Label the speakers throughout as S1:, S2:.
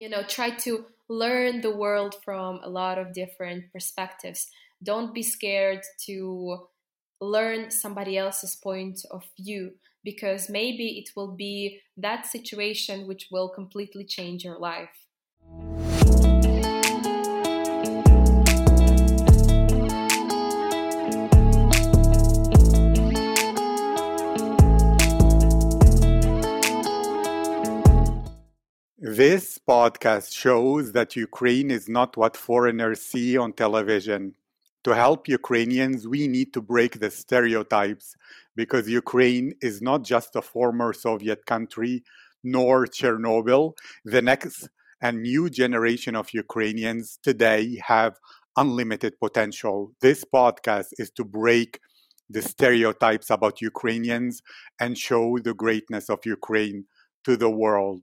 S1: you know, try to learn the world from a lot of different perspectives. Don't be scared to learn somebody else's point of view because maybe it will be that situation which will completely change your life.
S2: This podcast shows that Ukraine is not what foreigners see on television. To help Ukrainians, we need to break the stereotypes because Ukraine is not just a former Soviet country, nor Chernobyl. The next and new generation of Ukrainians today have unlimited potential. This podcast is to break the stereotypes about Ukrainians and show the greatness of Ukraine to the world.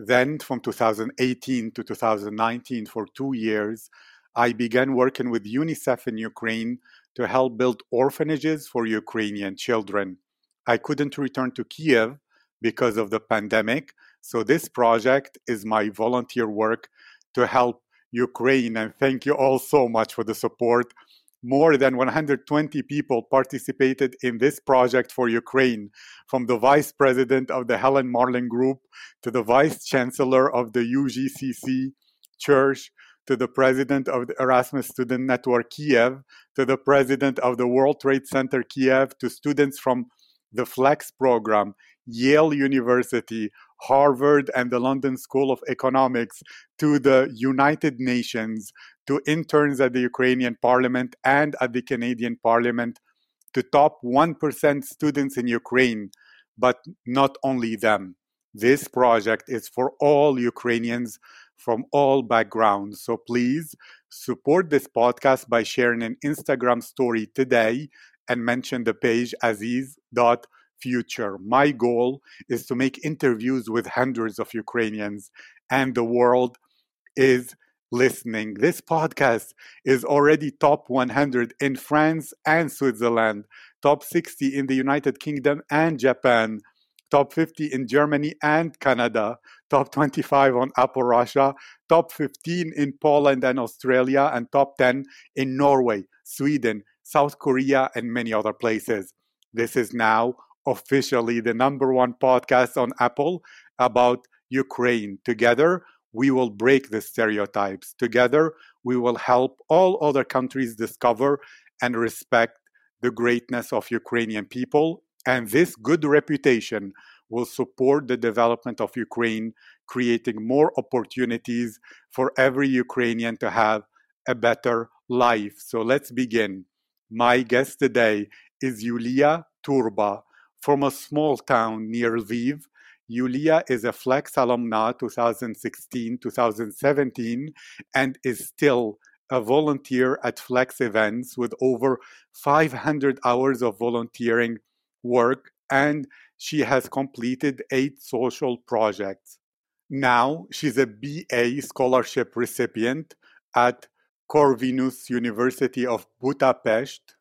S2: Then, from 2018 to 2019, for two years, I began working with UNICEF in Ukraine to help build orphanages for Ukrainian children. I couldn't return to Kiev because of the pandemic, so this project is my volunteer work to help Ukraine. And thank you all so much for the support more than 120 people participated in this project for Ukraine, from the vice president of the Helen Marlin Group to the vice chancellor of the UGCC Church to the president of the Erasmus Student Network Kiev to the president of the World Trade Center Kiev to students from the FLEX program, Yale University, Harvard, and the London School of Economics to the United Nations to interns at the Ukrainian parliament and at the Canadian parliament to top 1% students in Ukraine, but not only them. This project is for all Ukrainians from all backgrounds. So please support this podcast by sharing an Instagram story today and mention the page aziz.future. My goal is to make interviews with hundreds of Ukrainians, and the world is listening. This podcast is already top 100 in France and Switzerland, top 60 in the United Kingdom and Japan, top 50 in Germany and Canada, top 25 on Apple Russia, top 15 in Poland and Australia, and top 10 in Norway, Sweden, South Korea, and many other places. This is now officially the number one podcast on Apple about Ukraine. Together, we will break the stereotypes. Together, we will help all other countries discover and respect the greatness of Ukrainian people. And this good reputation will support the development of Ukraine, creating more opportunities for every Ukrainian to have a better life. So let's begin. My guest today is Yulia Turba from a small town near Lviv Yulia is a Flex alumna 2016 2017 and is still a volunteer at Flex events with over 500 hours of volunteering work, and she has completed eight social projects. Now she's a BA scholarship recipient at Corvinus University of Budapest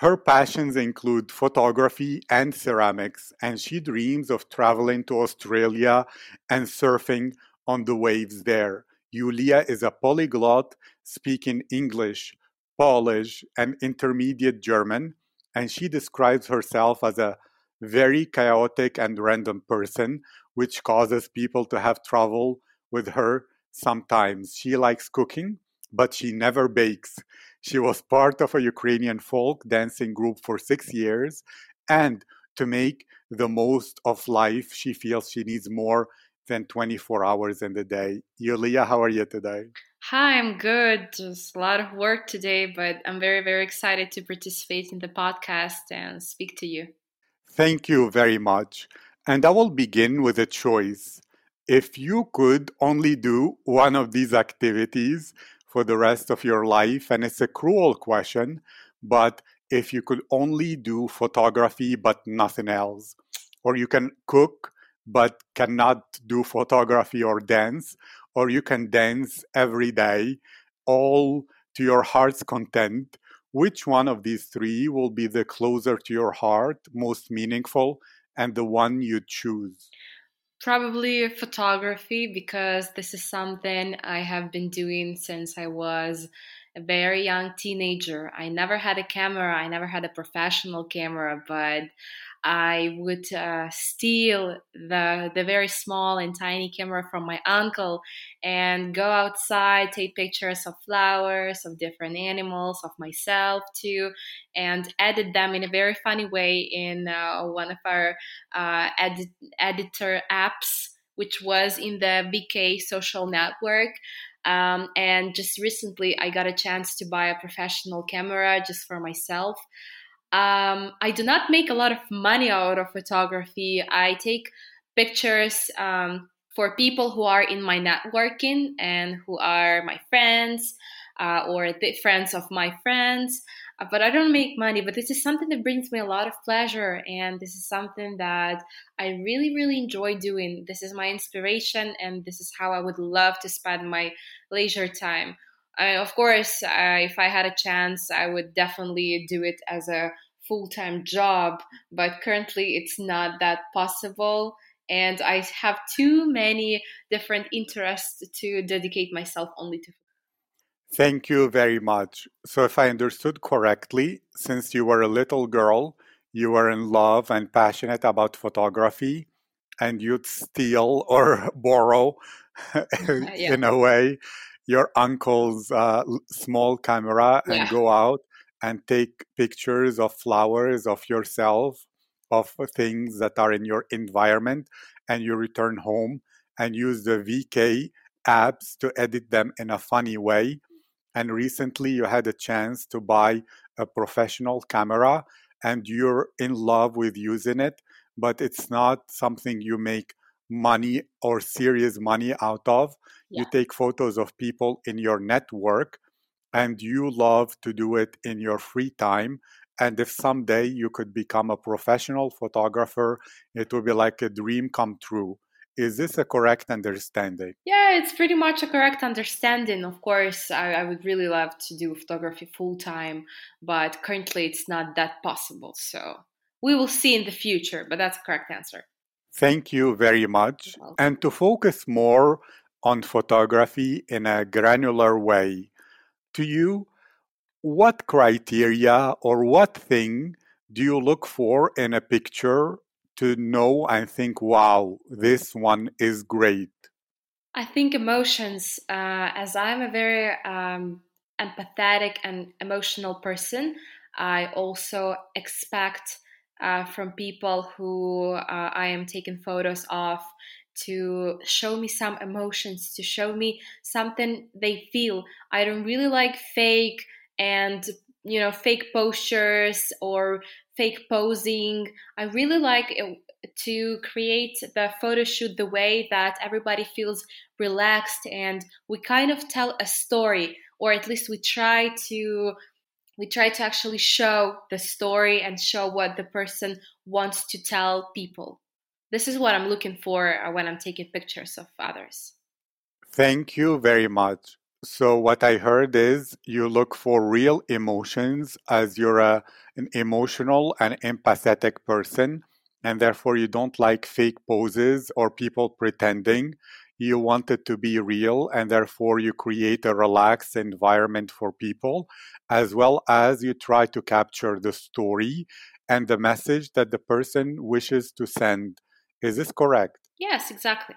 S2: her passions include photography and ceramics, and she dreams of traveling to Australia and surfing on the waves there. Yulia is a polyglot speaking English, Polish, and intermediate German, and she describes herself as a very chaotic and random person, which causes people to have trouble with her sometimes. She likes cooking, but she never bakes. She was part of a Ukrainian folk dancing group for six years. And to make the most of life, she feels she needs more than 24 hours in the day. Yulia, how are you today?
S1: Hi, I'm good. Just a lot of work today, but I'm very, very excited to participate in the podcast and speak to you.
S2: Thank you very much. And I will begin with a choice. if you could only do one of these activities for the rest of your life, and it's a cruel question, but if you could only do photography but nothing else, or you can cook but cannot do photography or dance, or you can dance every day, all to your heart's content, which one of these three will be the closer to your heart, most meaningful, and the one you choose?
S1: Probably photography because this is something I have been doing since I was a very young teenager. I never had a camera, I never had a professional camera, but I would uh, steal the the very small and tiny camera from my uncle and go outside, take pictures of flowers, of different animals, of myself too, and edit them in a very funny way in uh, one of our uh, edit, editor apps, which was in the VK social network. Um, and just recently, I got a chance to buy a professional camera just for myself. Um, I do not make a lot of money out of photography. I take pictures um, for people who are in my networking and who are my friends uh, or the friends of my friends. Uh, but I don't make money. But this is something that brings me a lot of pleasure, and this is something that I really, really enjoy doing. This is my inspiration, and this is how I would love to spend my leisure time. I, of course, I, if I had a chance, I would definitely do it as a full time job, but currently it's not that possible. And I have too many different interests to dedicate myself only to.
S2: Thank you very much. So, if I understood correctly, since you were a little girl, you were in love and passionate about photography, and you'd steal or borrow, yeah. in a way, your uncle's uh, small camera and yeah. go out and take pictures of flowers, of yourself, of things that are in your environment, and you return home and use the VK apps to edit them in a funny way. And recently you had a chance to buy a professional camera and you're in love with using it, but it's not something you make money or serious money out of. Yeah. You take photos of people in your network and you love to do it in your free time. And if someday you could become a professional photographer, it would be like a dream come true. Is this a correct understanding?
S1: Yeah, it's pretty much a correct understanding. Of course, I, I would really love to do photography full time, but currently it's not that possible. So we will see in the future, but that's a correct answer.
S2: Thank you very much. And to focus more on photography in a granular way, to you, what criteria or what thing do you look for in a picture to know and think, wow, this one is great?
S1: I think emotions, uh, as I'm a very um, empathetic and emotional person, I also expect uh, from people who uh, I am taking photos of to show me some emotions, to show me something they feel. I don't really like fake and you know fake postures or fake posing. I really like to create the photo shoot the way that everybody feels relaxed and we kind of tell a story or at least we try to we try to actually show the story and show what the person wants to tell people this is what I'm looking for uh, when I'm taking pictures of others.
S2: Thank you very much. So, what I heard is you look for real emotions as you're a, an emotional and empathetic person, and therefore you don't like fake poses or people pretending. You want it to be real, and therefore you create a relaxed environment for people, as well as you try to capture the story and the message that the person wishes to send is this correct?
S1: Yes, exactly.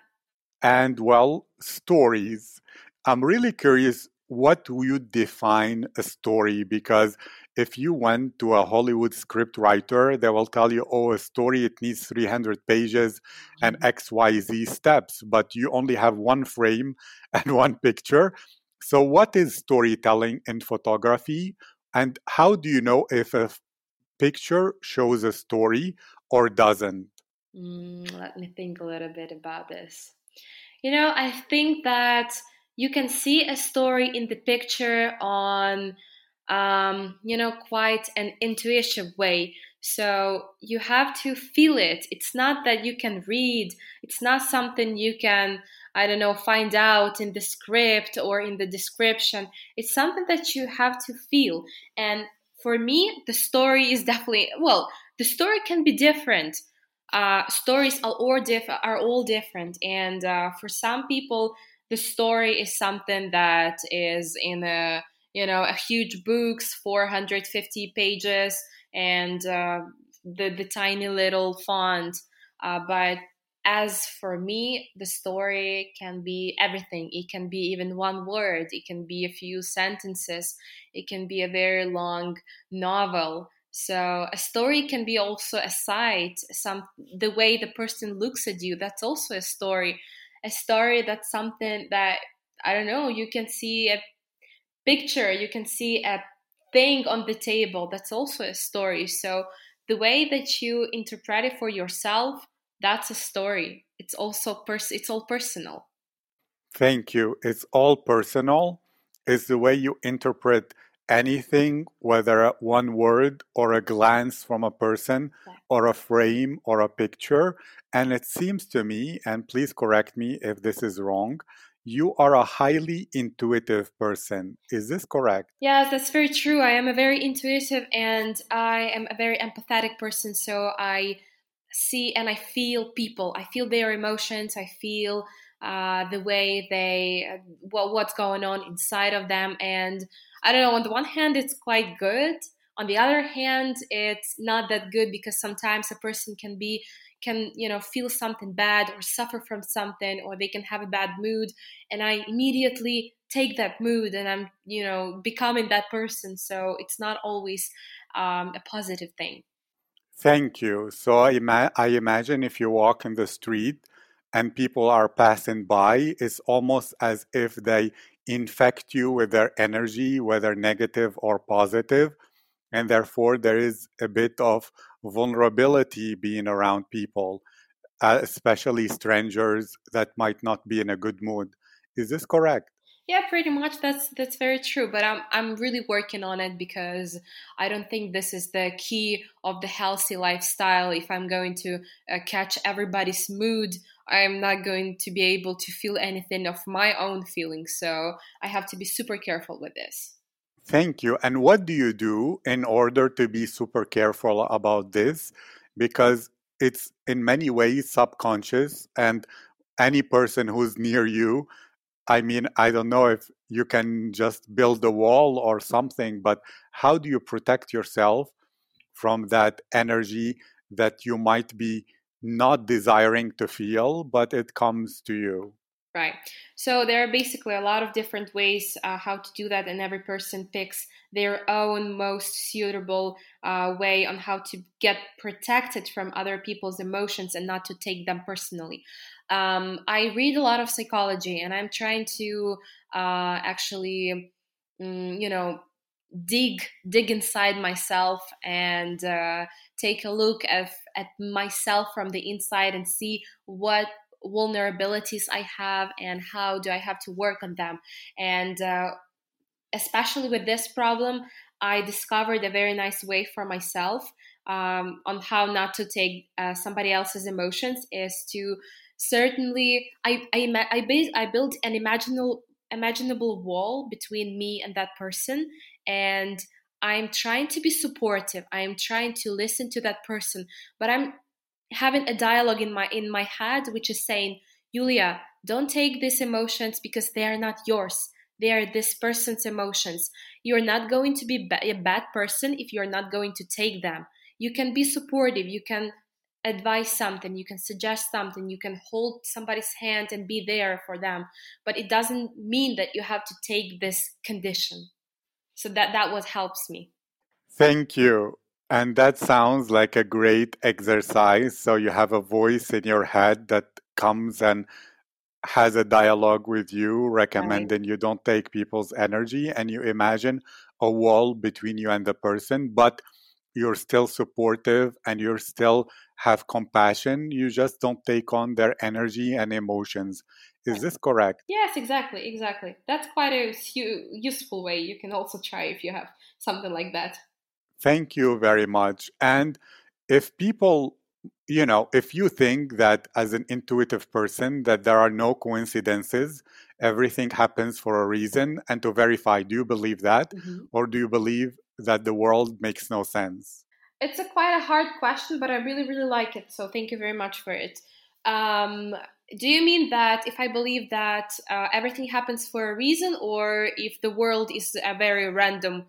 S2: And well, stories. I'm really curious what do you define a story? Because if you went to a Hollywood script writer, they will tell you, oh, a story, it needs 300 pages and mm-hmm. XYZ steps, but you only have one frame and one picture. So, what is storytelling in photography? And how do you know if a picture shows a story or doesn't?
S1: Mm, let me think a little bit about this. You know, I think that you can see a story in the picture on, um, you know, quite an intuitive way. So you have to feel it. It's not that you can read, it's not something you can, I don't know, find out in the script or in the description. It's something that you have to feel. And for me, the story is definitely, well, the story can be different. Uh, stories are all, diff- are all different. And uh, for some people, the story is something that is in a, you know, a huge books, 450 pages and uh, the the tiny little font. Uh, but as for me, the story can be everything. It can be even one word. It can be a few sentences. It can be a very long novel. So a story can be also a sight. Some the way the person looks at you. That's also a story. A story that's something that I don't know. You can see a picture. You can see a thing on the table that's also a story so the way that you interpret it for yourself that's a story it's also pers- it's all personal
S2: thank you it's all personal It's the way you interpret anything whether one word or a glance from a person or a frame or a picture and it seems to me and please correct me if this is wrong you are a highly intuitive person. Is this correct?
S1: Yes, that's very true. I am a very intuitive and I am a very empathetic person. So I see and I feel people. I feel their emotions. I feel uh, the way they, uh, well, what's going on inside of them. And I don't know, on the one hand, it's quite good. On the other hand, it's not that good because sometimes a person can be can you know feel something bad or suffer from something or they can have a bad mood. And i immediately take that mood and i'm you know becoming that person. So it's not always um, a positive thing.
S2: Thank you. So I, ima- I imagine if you walk in the street and people are passing by it's almost as if they infect you with their energy whether negative or positive and therefore there is a bit of vulnerability being around people, uh, especially strangers that might not be in a good mood. Is this correct?
S1: Yeah, pretty much. That's that's very true. But I'm I'm really working on it because I don't think this is the key of the healthy lifestyle. If I'm going to uh, catch everybody's mood, I'm not going to be able to feel anything of my own feelings. So I have to be super careful with this.
S2: Thank you. And what do you do in order to be super careful about this? Because it's in many ways subconscious, and any person who's near you, I mean, I don't know if you can just build a wall or something, but how do you protect yourself from that energy that you might be not desiring to feel, but it comes to you?
S1: Right. So there are basically a lot of different ways uh, how to do that, and every person picks their own most suitable uh, way on how to get protected from other people's emotions and not to take them personally. Um, I read a lot of psychology, and I'm trying to uh, actually, mm, you know, dig dig inside myself and uh, take a look at, at myself from the inside and see what vulnerabilities I have and how do I have to work on them. And uh, especially with this problem, I discovered a very nice way for myself um, on how not to take uh, somebody else's emotions is to certainly I I I, I built an imaginable imaginable wall between me and that person and I'm trying to be supportive. I am trying to listen to that person, but I'm having a dialogue in my in my head which is saying Yulia don't take these emotions because they are not yours. They are this person's emotions. You're not going to be a bad person if you're not going to take them. You can be supportive. You can advise something. You can suggest something. You can hold somebody's hand and be there for them. But it doesn't mean that you have to take this condition so that that what helps me
S2: thank you and that sounds like a great exercise. So you have a voice in your head that comes and has a dialogue with you, recommending right. you don't take people's energy, and you imagine a wall between you and the person, but you're still supportive and you're still have compassion. You just don't take on their energy and emotions. Is this correct?
S1: Yes, exactly, exactly. That's quite a useful way. You can also try if you have something like that.
S2: Thank you very much. And if people, you know, if you think that as an intuitive person that there are no coincidences, everything happens for a reason, and to verify, do you believe that, mm-hmm. or do you believe that the world makes no sense?
S1: It's a quite a hard question, but I really, really like it. So thank you very much for it. Um, do you mean that if I believe that uh, everything happens for a reason, or if the world is a very random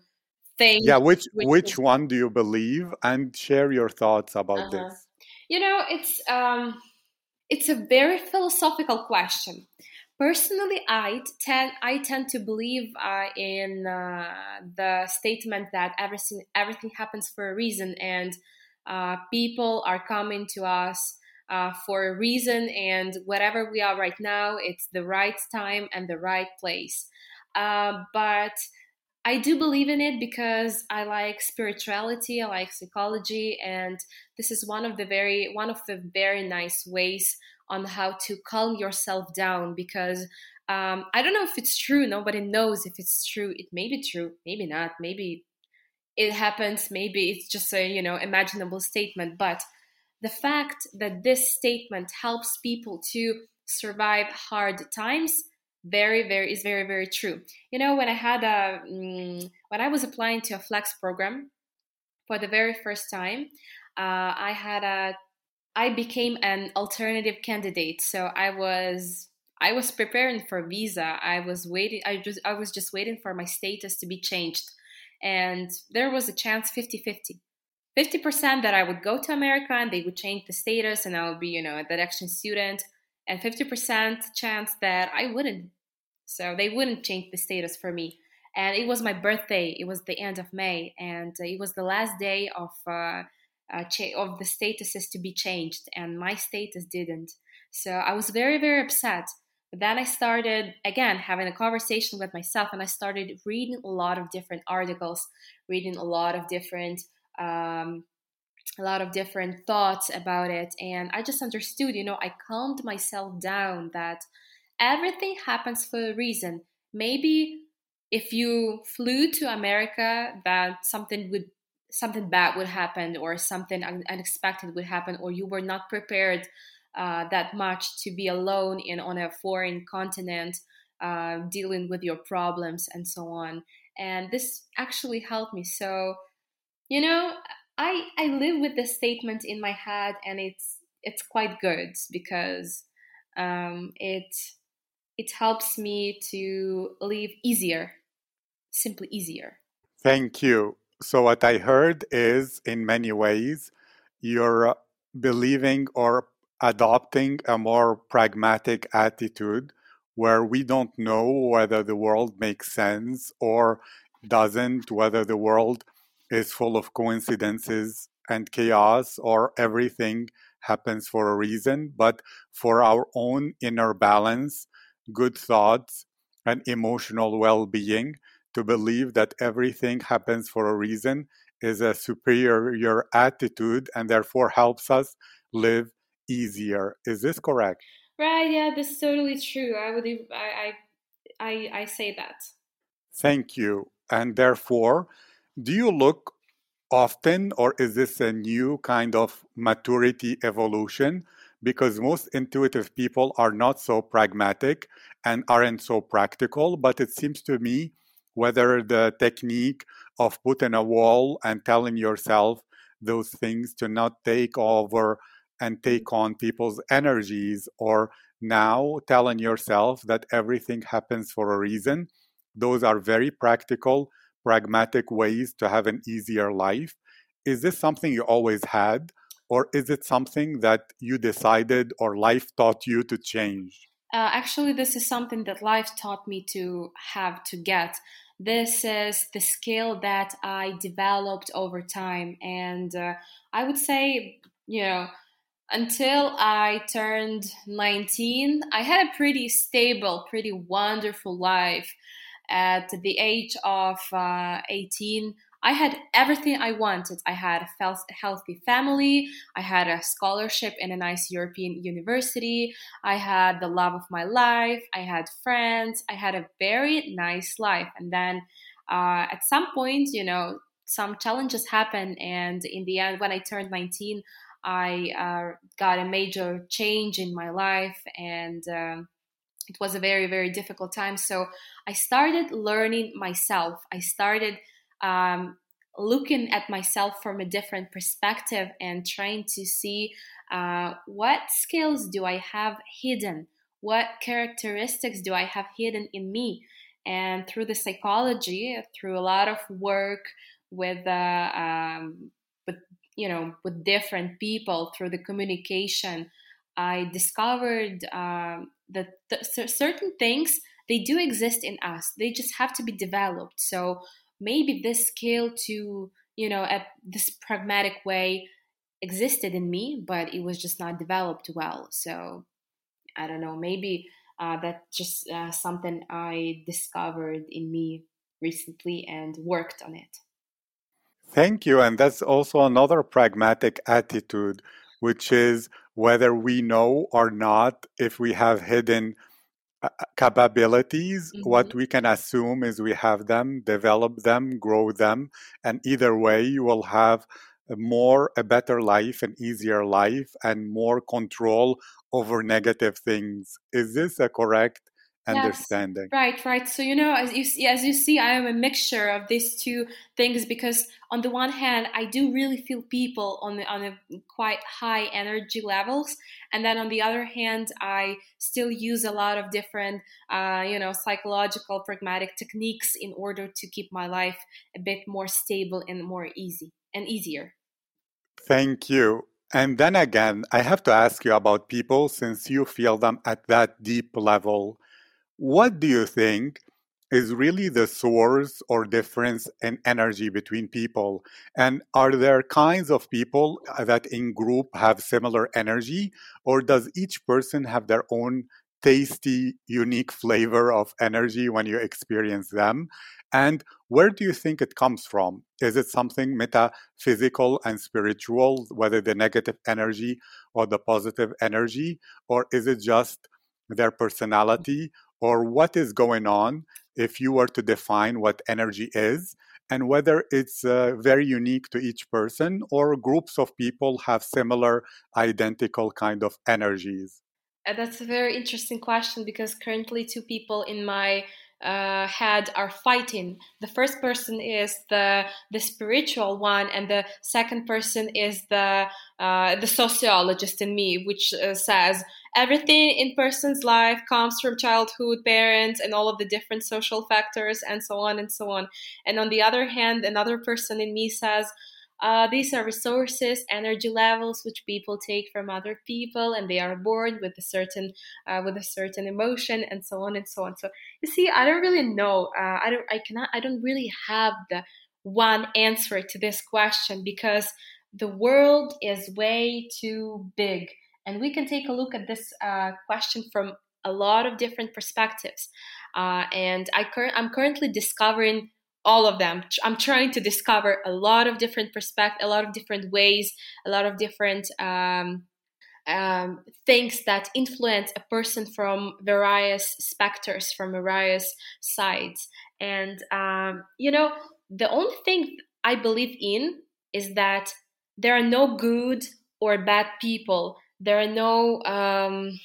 S1: thing?
S2: Yeah, which which, which one do you believe? And share your thoughts about uh-huh. this.
S1: You know, it's um, it's a very philosophical question. Personally, I tend I tend to believe uh, in uh, the statement that everything everything happens for a reason, and uh, people are coming to us uh, for a reason, and whatever we are right now, it's the right time and the right place. Uh, but I do believe in it because I like spirituality, I like psychology, and this is one of the very one of the very nice ways on how to calm yourself down because um, I don't know if it's true. Nobody knows if it's true. It may be true, maybe not. Maybe it happens. Maybe it's just a you know imaginable statement. But the fact that this statement helps people to survive hard times very very is very very true. You know when i had a mm, when i was applying to a flex program for the very first time uh, i had a i became an alternative candidate. So i was i was preparing for visa. I was waiting i just i was just waiting for my status to be changed. And there was a chance 50 50 50% that I would go to America and they would change the status and I would be, you know, a direction student, and 50% chance that I wouldn't. So they wouldn't change the status for me. And it was my birthday. It was the end of May, and it was the last day of uh, uh, cha- of the statuses to be changed, and my status didn't. So I was very very upset. But then I started again having a conversation with myself, and I started reading a lot of different articles, reading a lot of different um, a lot of different thoughts about it. And I just understood, you know, I calmed myself down that everything happens for a reason. Maybe if you flew to America, that something would something bad would happen or something unexpected would happen or you were not prepared uh, that much to be alone in on a foreign continent uh, dealing with your problems and so on and this actually helped me so you know i i live with this statement in my head and it's it's quite good because um, it it helps me to live easier simply easier.
S2: Thank you. So what i heard is in many ways you're believing or adopting a more pragmatic attitude where we don't know whether the world makes sense or doesn't whether the world is full of coincidences and chaos, or everything happens for a reason, but for our own inner balance, good thoughts, and emotional well being, to believe that everything happens for a reason is a superior attitude and therefore helps us live easier. Is this correct?
S1: Right, yeah, this is totally true. I would I I I, I say that.
S2: Thank you. And therefore, do you look often, or is this a new kind of maturity evolution? Because most intuitive people are not so pragmatic and aren't so practical, but it seems to me whether the technique of putting a wall and telling yourself those things to not take over and take on people's energies, or now telling yourself that everything happens for a reason, those are very practical pragmatic ways to have an easier life. Is this something you always had, or is it something that you decided or life taught you to change?
S1: Uh, actually, this is something that life taught me to have to get. This is the skill that I developed over time. And uh, I would say, you know, until I turned 19, I had a pretty stable, pretty wonderful life at the age of uh, 18, I had everything I wanted. I had a healthy family. I had a scholarship in a nice European university. I had the love of my life. I had friends. I had a very nice life. And then uh, at some point, you know, some challenges happened. And in the end, when I turned 19, I uh, got a major change in my life. And um, it was a very, very difficult time. So I started learning myself. I started um, looking at myself from a different perspective and trying to see uh, what skills do I have hidden? What characteristics do I have hidden in me? And through the psychology, through a lot of work with, uh, um, with you know, with different people, through the communication, I discovered uh, that th- certain things they do exist in us. They just have to be developed. So maybe this skill to you know this pragmatic way existed in me but it was just not developed well so i don't know maybe uh, just uh, something i discovered in me recently and worked on it
S2: thank you and that's also another pragmatic attitude which is whether we know or not if we have hidden uh, uh, capabilities mm-hmm. what we can assume is we have them develop them grow them and either way you will have a more a better life an easier life and more control over negative things is this a correct understanding.
S1: Yes, right, right. So you know, as you see, as you see, I am a mixture of these two things because on the one hand, I do really feel people on the on a quite high energy levels, and then on the other hand, I still use a lot of different, uh, you know, psychological, pragmatic techniques in order to keep my life a bit more stable and more easy and easier.
S2: Thank you. And then again, I have to ask you about people since you feel them at that deep level. What do you think is really the source or difference in energy between people? And are there kinds of people uh, that in group have similar energy, or does each person have their own tasty, unique flavor of energy when you experience them? And where do you think it comes from? Is it something metaphysical and spiritual, whether the negative energy or the positive energy, or is it just their personality or what is going on if you were to define what energy is and whether it's uh, very unique to each person or groups of people have similar identical kind of energies
S1: uh, that's a very interesting question because currently two people in my uh, head are fighting. The first person is the the spiritual one, and the second person is the uh, the sociologist in me, which uh, says everything in person's life comes from childhood, parents, and all of the different social factors, and so on and so on. And on the other hand, another person in me says uh, these are resources, energy levels which people take from other people, and they are born with a certain uh, with a certain emotion, and so on and so on. So you see, I don't really know. Uh, I don't. I cannot. I don't really have the one answer to this question because the world is way too big, and we can take a look at this uh, question from a lot of different perspectives. Uh, and I cur- I'm currently discovering all of them i'm trying to discover a lot of different perspectives a lot of different ways a lot of different um, um, things that influence a person from various specters from various sides and um, you know the only thing i believe in is that there are no good or bad people there are no um,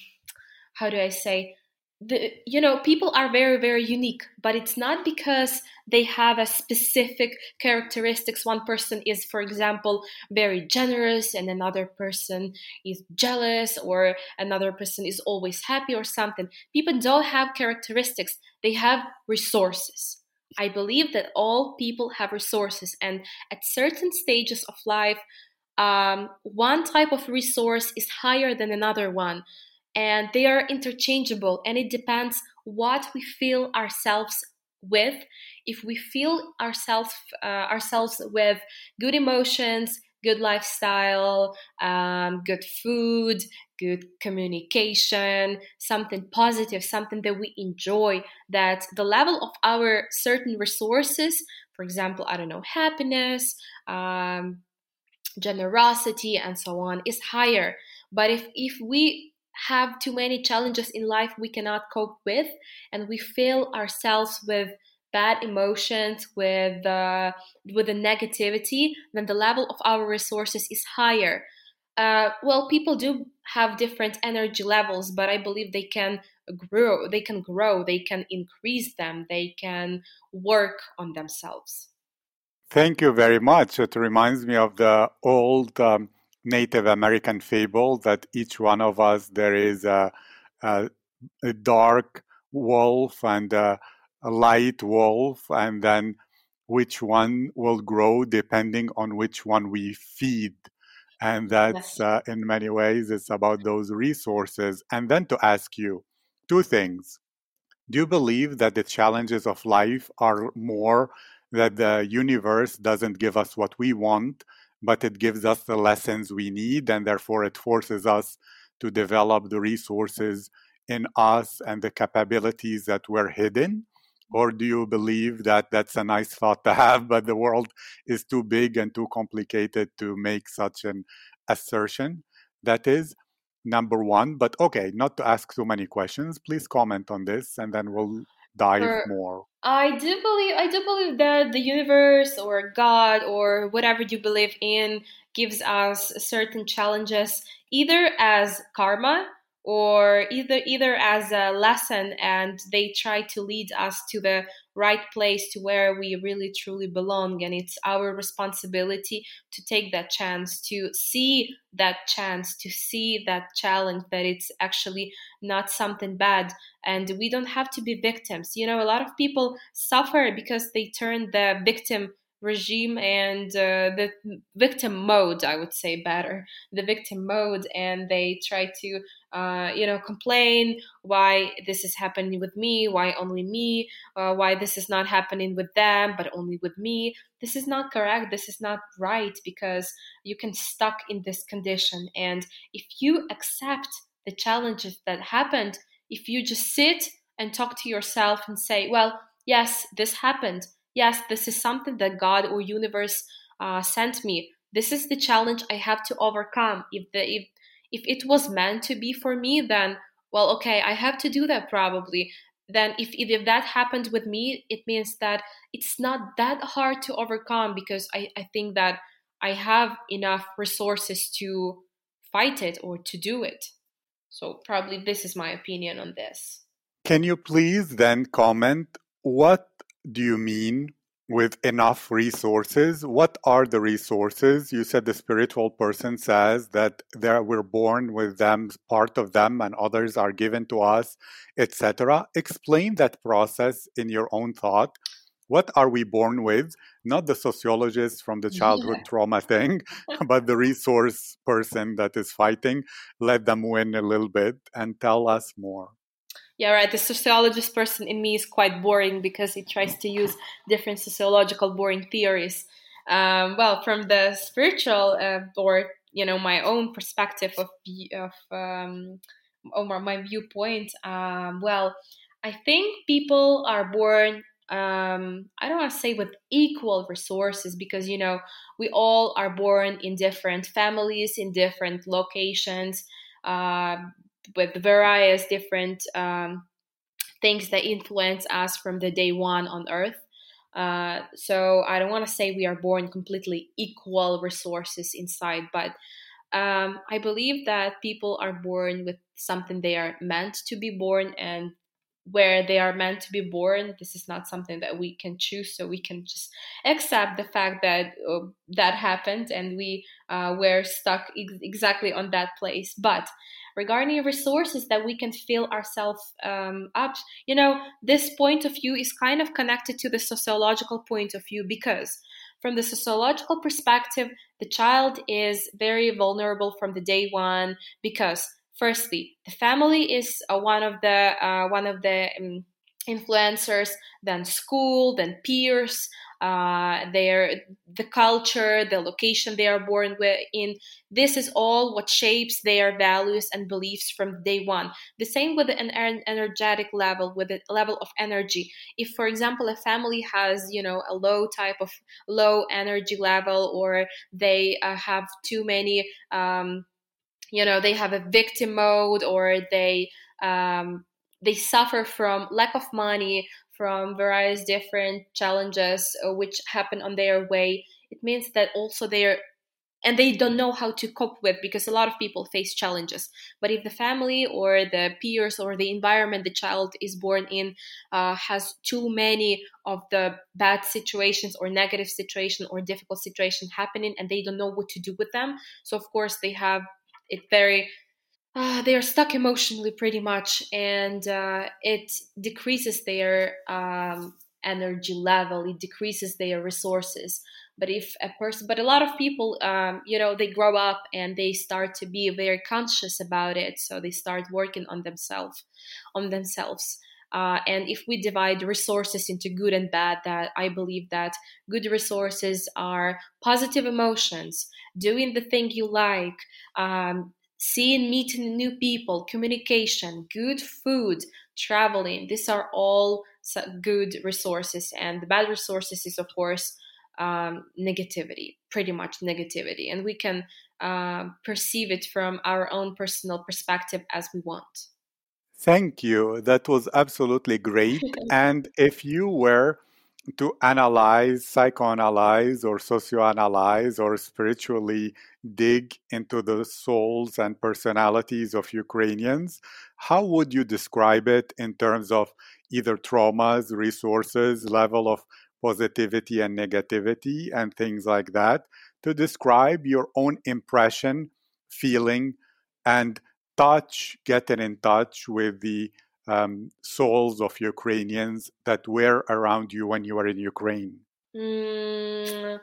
S1: how do i say? The you know people are very very unique but it's not because they have a specific characteristics. One person is for example very generous and another person is jealous or another person is always happy or something. People don't have characteristics. They have resources. I believe that all people have resources and at certain stages of life um, one type of resource is higher than another one and they are interchangeable and it depends what we feel ourselves with. If we feel ourselves uh, ourselves with good emotions good lifestyle, um, good food, good communication, something positive, something that we enjoy, that the level of our certain resources, for example, I don't know, happiness, um, generosity, and so on, is higher. But if, if we have too many challenges in life we cannot cope with, and we fill ourselves with bad emotions, with uh, with the negativity, then the level of our resources is higher. Uh, well, people do have different energy levels, but I believe they can grow. They can grow. They can increase them. They can work on themselves.
S2: Thank you very much. It reminds me of the old um, Native American fable that each one of us there is a, a, a dark wolf and a, a light wolf, and then which one will grow depending on which one we feed. And that's uh, in many ways, it's about those resources. And then to ask you two things. Do you believe that the challenges of life are more that the universe doesn't give us what we want, but it gives us the lessons we need, and therefore it forces us to develop the resources in us and the capabilities that were hidden? Or do you believe that that's a nice thought to have, but the world is too big and too complicated to make such an assertion? That is number one. But okay, not to ask too many questions, please comment on this and then we'll dive For, more.
S1: I do believe I do believe that the universe or God or whatever you believe in gives us certain challenges either as karma or either either as a lesson and they try to lead us to the right place to where we really truly belong and it's our responsibility to take that chance to see that chance to see that challenge that it's actually not something bad. And we don't have to be victims. You know a lot of people suffer because they turn the victim regime and uh, the victim mode i would say better. The victim mode and they try to uh, you know complain why this is happening with me why only me uh, why this is not happening with them but only with me. This is not correct. This is not right because you can stuck in this condition. And if you accept the challenges that happened if you just sit and talk to yourself and say well yes this happened yes, this is something that God or universe uh, sent me. This is the challenge I have to overcome. If the if if it was meant to be for me, then well, okay, I have to do that probably. Then if if that happened with me, it means that it's not that hard to overcome because I, I think that I have enough resources to fight it or to do it. So probably this is my opinion on this.
S2: Can you please then comment what do you mean with enough resources? What are the resources? You said the spiritual person says that there we're born with them, part of them, and others are given to us, etc. Explain that process in your own thought. What are we born with? Not the sociologist from the childhood yeah. trauma thing, but the resource person that is fighting. Let them win a little bit and tell us more
S1: yeah, right. The sociologist person in me is quite boring because it tries to use different sociological boring theories. Um, well, from the spiritual uh, or you know my own perspective of of um, or my viewpoint, um, well, I think people are born. Um, I don't want to say with equal resources because you know we all are born in different families in different locations. Uh, with various different um, things that influence us from the day one on earth. Uh, so i don't want to say we are born completely equal resources inside but um, i believe that people are born with something they are meant to be born and where they are meant to be born this is not something that we can choose. So we can just accept the fact that uh, that happened and we uh, were stuck ex- exactly on that place. But regarding resources that we can fill ourselves um, up. You know this point of view is kind of connected to the sociological point of view because from the sociological perspective the child is very vulnerable from the day one because firstly the family is uh, one of the uh, one of the um, influencers then school then peers uh, their the culture the location they are born in. This is all what shapes their values and beliefs from day one. The same with an energetic level with a level of energy. If for example a family has you know a low type of low energy level or they uh, have too many um, you know they have a victim mode or they um, they suffer from lack of money from various different challenges uh, which happen on their way. It means that also they're and they don't know how to cope with because a lot of people face challenges. But if the family or the peers or the environment the child is born in uh, has too many of the bad situations or negative situation or difficult situation happening and they don't know what to do with them so of course they have it very uh, they are stuck emotionally pretty much, and uh, it decreases their um, energy level. It decreases their resources. But if a person, but a lot of people, um, you know, they grow up and they start to be very conscious about it. So they start working on themselves, on themselves. Uh, and if we divide resources into good and bad, that I believe that good resources are positive emotions, doing the thing you like, um, seeing, meeting new people, communication, good food, traveling. These are all good resources. And the bad resources is, of course, um, negativity, pretty much negativity. And we can uh, perceive it from our own personal perspective as we want.
S2: Thank you. That was absolutely great. and if you were to analyze, psychoanalyze, or socioanalyze, or spiritually dig into the souls and personalities of Ukrainians, how would you describe it in terms of either traumas, resources, level of positivity and negativity, and things like that, to describe your own impression, feeling, and touch, getting in touch with the um, souls of Ukrainians that were around you when you were in Ukraine?
S1: Mm,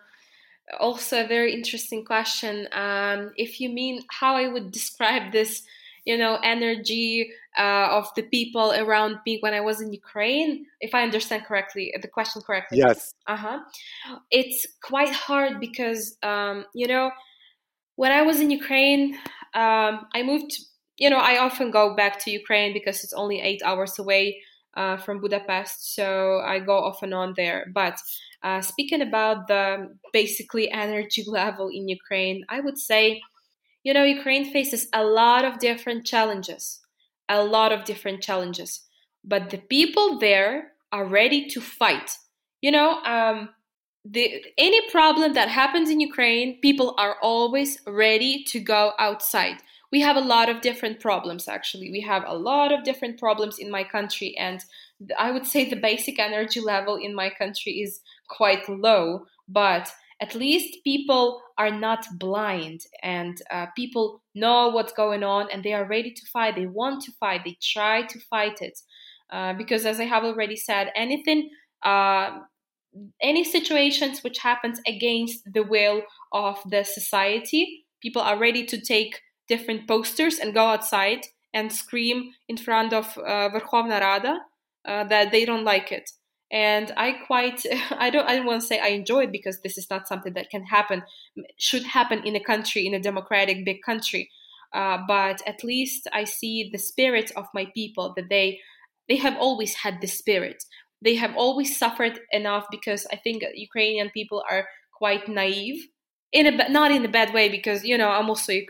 S1: also, a very interesting question. Um, if you mean how I would describe this, you know, energy uh, of the people around me when I was in Ukraine, if I understand correctly, the question correctly.
S2: Yes.
S1: Uh huh. It's quite hard because, um, you know, when I was in Ukraine, um, I moved you know, I often go back to Ukraine because it's only eight hours away uh, from Budapest, so I go off and on there. But uh, speaking about the basically energy level in Ukraine, I would say, you know, Ukraine faces a lot of different challenges, a lot of different challenges, but the people there are ready to fight. You know, um, the, any problem that happens in Ukraine, people are always ready to go outside we have a lot of different problems actually. We have a lot of different problems in my country and i would say the basic energy level in my country is quite low but at least people are not blind and uh, people know what's going on and they are ready to fight. They want to fight. They try to fight it. Uh, because as i have already said anything uh, any situations which happens against the will of the society people are ready to take different posters and go outside and scream in front of uh, Verkhovna Rada uh, that they don't like it. And I quite, I don't, I don't want to say I enjoy it because this is not something that can happen, should happen in a country, in a democratic big country. Uh, but at least I see the spirit of my people that they, they have always had the spirit. They have always suffered enough because I think Ukrainian people are quite naive in a not in a bad way because you know I'm also a,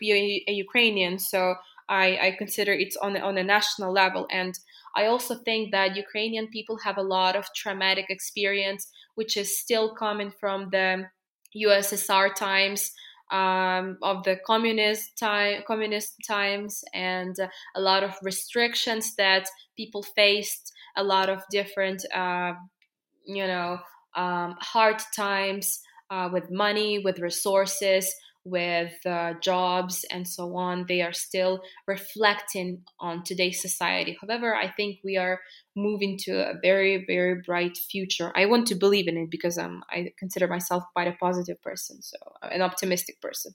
S1: a Ukrainian, so I, I consider it's on on a national level, and I also think that Ukrainian people have a lot of traumatic experience, which is still coming from the USSR times. Um, of the communist time, communist times, and uh, a lot of restrictions that people faced, a lot of different, uh, you know, um, hard times, uh, with money, with resources, with uh, jobs, and so on. They are still reflecting on today's society. However, I think we are moving to a very, very bright future. I want to believe in it because um, I consider myself quite a positive person, so uh, an optimistic person.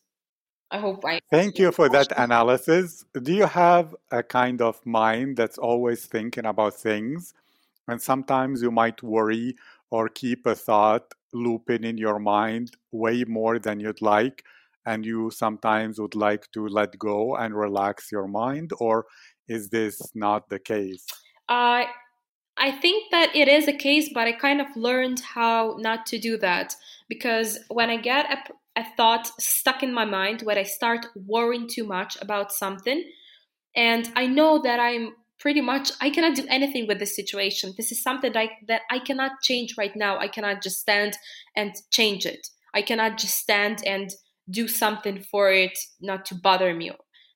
S1: I hope I.
S2: Thank you for that analysis. Do you have a kind of mind that's always thinking about things And sometimes you might worry or keep a thought looping in your mind way more than you'd like. And you sometimes would like to let go and relax your mind, or is this not the case?
S1: Uh, I think that it is a case, but I kind of learned how not to do that because when I get a, a thought stuck in my mind, when I start worrying too much about something, and I know that I'm pretty much I cannot do anything with this situation. This is something that I, that I cannot change right now. I cannot just stand and change it. I cannot just stand and do something for it not to bother me.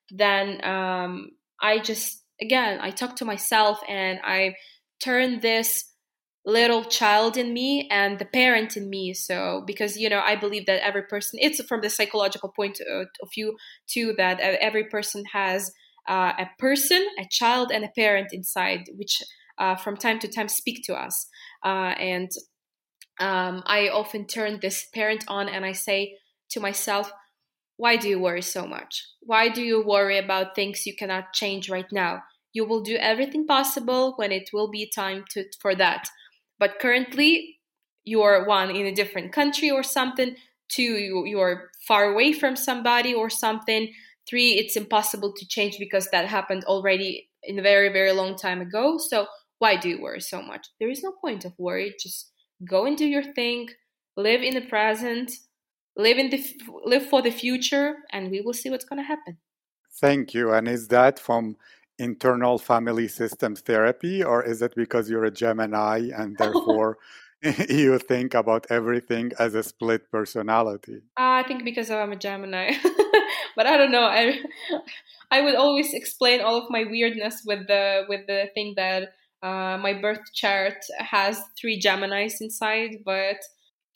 S1: Then um, I just again I talk to myself and I turn this little child in me and the parent in me so because you know i believe that every person it's from the psychological point of view too that every person has uh, a person a child and a parent inside which uh, from time to time speak to us uh, and um, i often turn this parent on and i say to myself why do you worry so much why do you worry about things you cannot change right now you will do everything possible when it will be time to, for that. But currently, you're one in a different country or something. Two, you, you're far away from somebody or something. Three, it's impossible to change because that happened already in a very, very long time ago. So why do you worry so much? There is no point of worry. Just go and do your thing, live in the present, live in the live for the future, and we will see what's going to happen.
S2: Thank you. And is that from internal family systems therapy, or is it because you're a Gemini and therefore you think about everything as a split personality?
S1: I think because I'm a Gemini, but I don't know. I I would always explain all of my weirdness with the with the thing that uh, my birth chart has three Geminis inside, but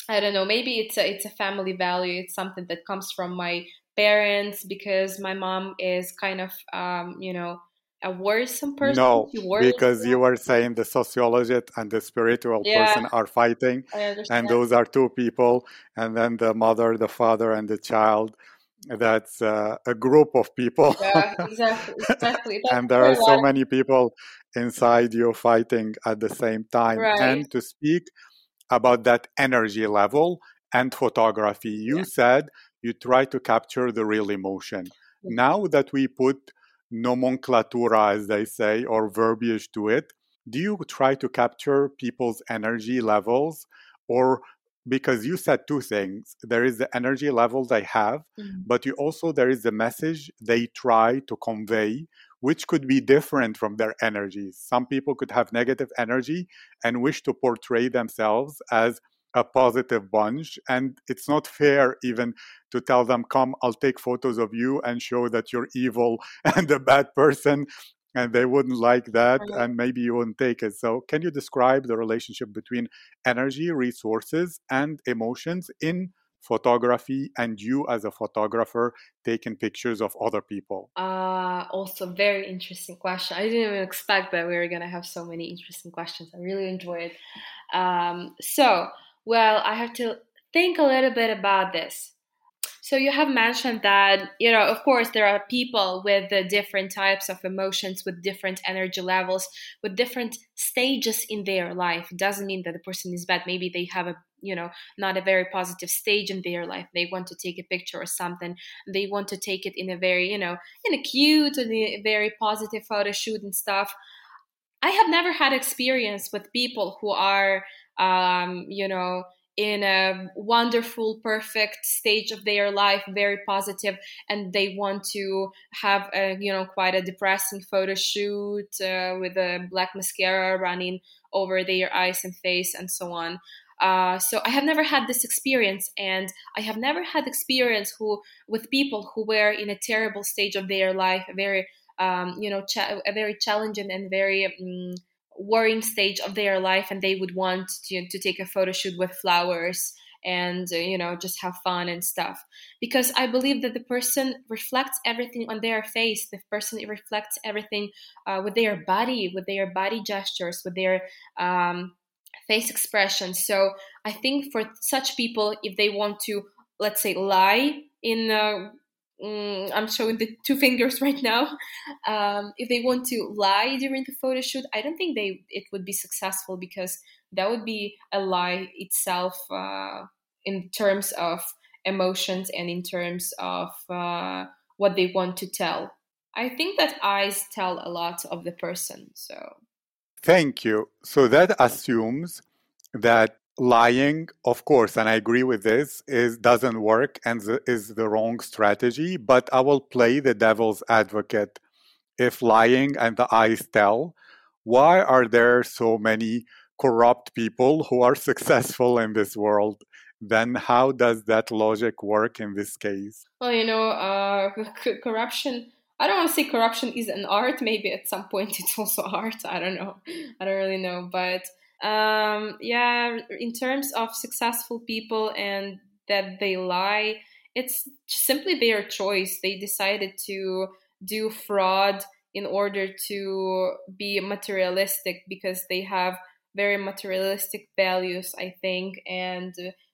S1: I don't know. Maybe it's a it's a family value. It's something that comes from my parents because my mom is kind of um, you know a worrisome person?
S2: No, because you were saying the sociologist and the spiritual yeah, person are fighting, and those are two people, and then the mother, the father, and the child. That's uh, a group of people.
S1: Yeah, exactly, exactly.
S2: and there are so many people inside you fighting at the same time. Right. And to speak about that energy level and photography, you yeah. said you try to capture the real emotion. Now that we put nomenclatura, as they say, or verbiage to it? Do you try to capture people's energy levels? Or because you said two things there is the energy level they have, mm-hmm. but you also there is the message they try to convey which could be different from their energies. Some people could have negative energy and wish to portray themselves as a positive bunch and it's not fair even to tell them come i'll take photos of you and show that you're evil and a bad person and they wouldn't like that and maybe you wouldn't take it. So can you describe the relationship between energy resources and emotions in photography and you as a photographer taking pictures of other people?
S1: Uh also very interesting question. I didn't even expect that we were going to have so many interesting questions. I really enjoyed um so well, I have to think a little bit about this. So you have mentioned that, you know, of course, there are people with the different types of emotions, with different energy levels, with different stages in their life. It doesn't mean that the person is bad. Maybe they have a, you know, not a very positive stage in their life. They want to take a picture or something. They want to take it in a very, you know, in a cute and a very positive photo shoot and stuff. I have never had experience with people who are um, you know, in a wonderful, perfect stage of their life, very positive, and they want to have a, you know, quite a depressing photo shoot uh, with a black mascara running over their eyes and face and so on. Uh, so I have never had this experience, and I have never had experience who with people who were in a terrible stage of their life, very, um, you know, a very challenging and very um, worrying stage of their life and they would want to, to take a photo shoot with flowers and uh, you know just have fun and stuff. Because i believe that the person reflects everything on their face the person reflects everything uh, with their body with their body gestures with their um, face expression so i think for such people if they want to let's say lie in uh, mm, I'm showing the two fingers right now. Um, if they want to lie during the photo shoot, I don't think they it would be successful because that would be a lie itself uh, in terms of emotions and in terms of uh, what they want to tell. I think that eyes tell a lot of the person. So,
S2: thank you. So that assumes that lying of course and i agree with this is doesn't work and is the wrong strategy but i will play the devil's advocate. If lying and the eyes tell why are there so many corrupt people who are successful in this world? Then how does that logic work in this case?
S1: Well you know uh, corruption i don't want to say corruption is an art maybe at some point it's also art i don't know. I don't really know but um, yeah, in terms of successful people and that they lie, it's simply their choice. They decided to do fraud in order to be materialistic because they have very materialistic values, I think, and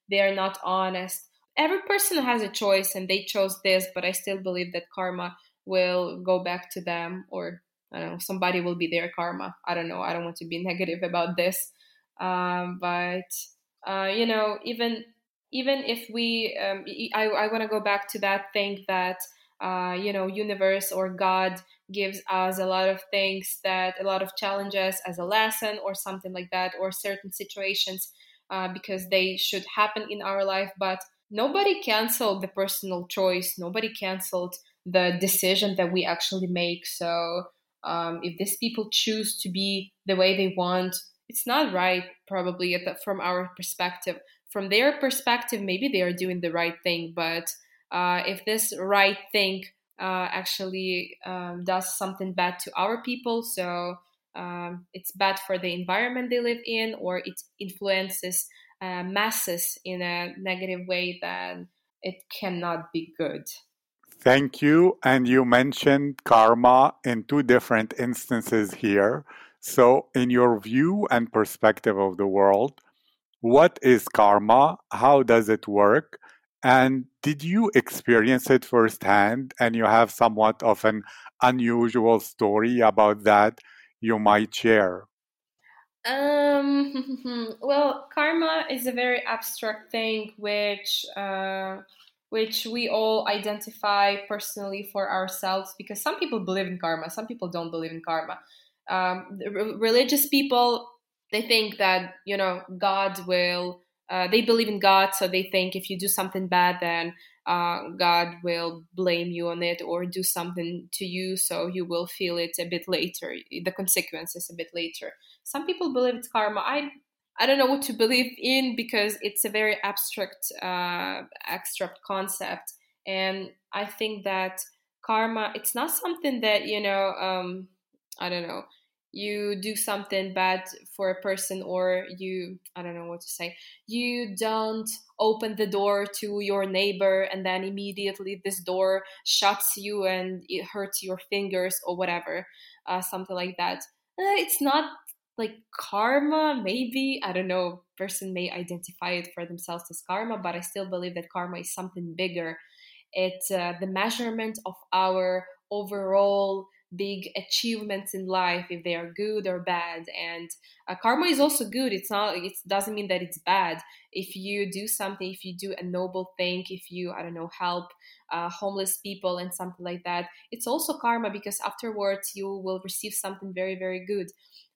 S1: they are not honest. Every person has a choice and they chose this, but I still believe that karma will go back to them or I don't know, somebody will be their karma. I don't know. I don't want to be negative about this. Um, but uh, you know, even even if we, um, I, I want to go back to that thing that uh, you know, universe or God gives us a lot of things that a lot of challenges as a lesson or something like that, or certain situations uh, because they should happen in our life. But nobody canceled the personal choice. Nobody canceled the decision that we actually make. So um, if these people choose to be the way they want, it's not right probably the, from our perspective. From their perspective maybe they are doing the right thing but uh, if this right thing uh, actually um, does something bad to our people so um, it's bad for the environment they live in or it influences uh, masses in a negative way then it cannot be good.
S2: Thank you and you mentioned karma in two different instances here so, in your view and perspective of the world, what is karma? How does it work? And did you experience it firsthand and you have somewhat of an unusual story about that you might share?
S1: Um, well, karma is a very abstract thing which uh, which we all identify personally for ourselves because some people believe in karma, some people don't believe in karma um, religious people they think that you know god will uh, they believe in god so they think if you do something bad then uh, god will blame you on it or do something to you so you will feel it a bit later the consequences a bit later. Some people believe it's karma. I i don't know what to believe in because it's a very abstract uh, abstract concept and i think that karma it's not something that you know um, I don't know, you do something bad for a person or you i don't know what to say you don't open the door to your neighbor and then immediately this door shuts you and it hurts your fingers or whatever uh, something like that. Uh, it's not like karma maybe. I don't know. Person may identify it for themselves as karma but i still believe that karma is something bigger. It's uh, the measurement of our overall big achievements in life if they are good or bad. And uh, karma is also good. It's not it doesn't mean that it's bad. If you do something if you do a noble thing if you i don't know help uh, homeless people and something like that it's also karma because afterwards you will receive something very very good.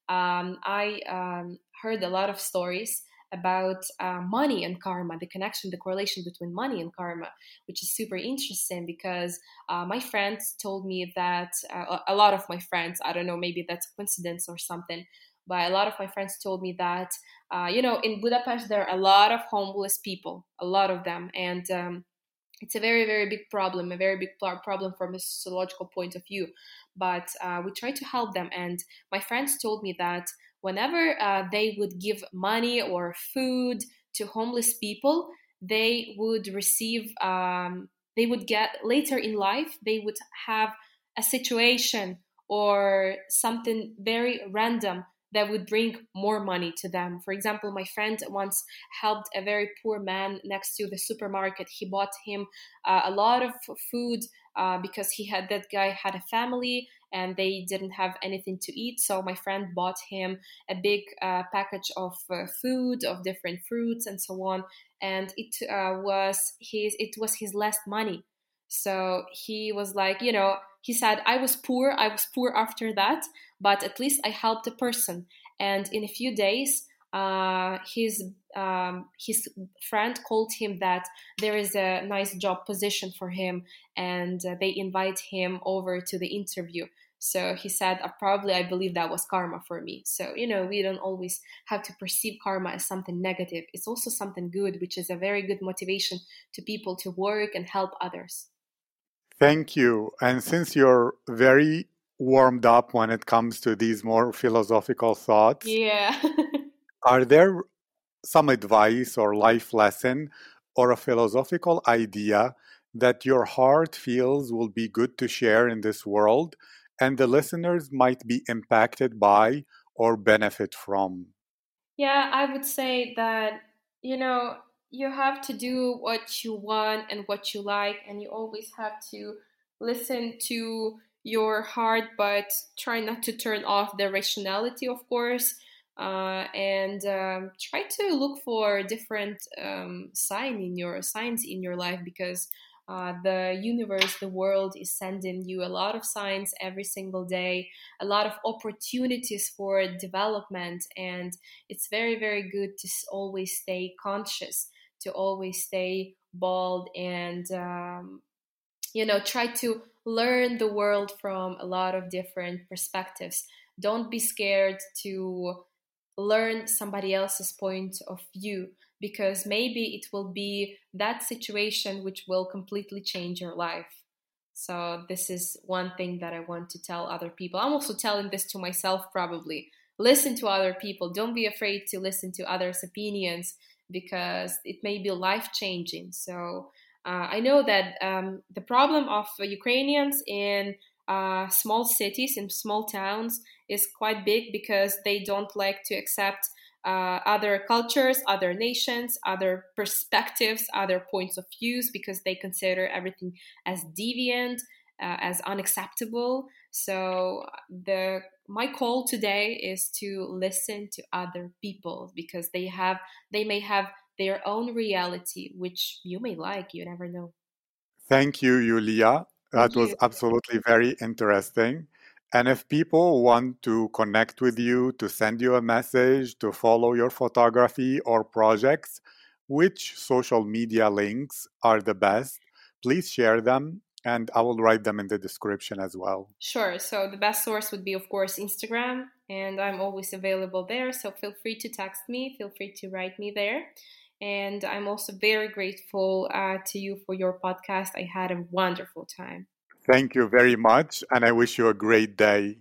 S1: Um, i um, heard a lot of stories about uh, money and karma, the connection, the correlation between money and karma, which is super interesting because uh, my friends told me that uh, a lot of my friends, I don't know, maybe that's a coincidence or something, but a lot of my friends told me that, uh, you know, in Budapest, there are a lot of homeless people, a lot of them. And um, it's a very, very big problem, a very big problem from a sociological point of view. But uh, we try to help them. And my friends told me that whenever uh, they would give money or food to homeless people, they would receive, um, they would get later in life, they would have a situation or something very random that would bring more money to them. For example, my friend once helped a very poor man next to the supermarket. He bought him uh, a lot of food uh, because he had that guy had a family and they didn't have anything to eat. So my friend bought him a big uh, package of uh, food, of different fruits and so on. And it uh, was his it was his last money. So he was like, you know, he said, I was poor. I was poor after that, but at least I helped a person. And in a few days, uh, his um, his friend called him that there is a nice job position for him, and uh, they invite him over to the interview. So he said, uh, probably I believe that was karma for me. So you know, we don't always have to perceive karma as something negative. It's also something good, which is a very good motivation to people to work and help others.
S2: Thank you. And since you're very warmed up when it comes to these more philosophical thoughts,
S1: yeah.
S2: are there some advice or life lesson or a philosophical idea that your heart feels will be good to share in this world and the listeners might be impacted by or benefit from?
S1: Yeah, I would say that, you know, you have to do what you want and what you like, and you always have to listen to your heart, but try not to turn off the rationality, of course. Uh, and um, try to look for different um, sign in your signs in your life because uh, the universe, the world is sending you a lot of signs every single day, a lot of opportunities for development, and it's very, very good to always stay conscious to always stay bold and um, you know try to learn the world from a lot of different perspectives. Don't be scared to learn somebody else's point of view because maybe it will be that situation which will completely change your life. So this is one thing that i want to tell other people. I'm also telling this to myself probably. Listen to other people. Don't be afraid to listen to others opinions because it may be life changing. So uh, I know that um, the problem of Ukrainians in uh, small cities, in small towns, is quite big because they don't like to accept uh, other cultures, other nations, other perspectives, other points of views because they consider everything as deviant, uh, as unacceptable. So the my call today is to listen to other people because they have they may have their own reality which you may like you never know.
S2: Thank you yulia. That was absolutely very interesting and if people want to connect with you to send you a message to follow your photography or projects which social media links are the best please share them and I will write them in the description as well.
S1: Sure. So the best source would be, of course, Instagram, and I'm always available there. So feel free to text me, feel free to write me there. And I'm also very grateful uh, to you for your podcast. I had a wonderful time.
S2: Thank you very much, and I wish you a great day.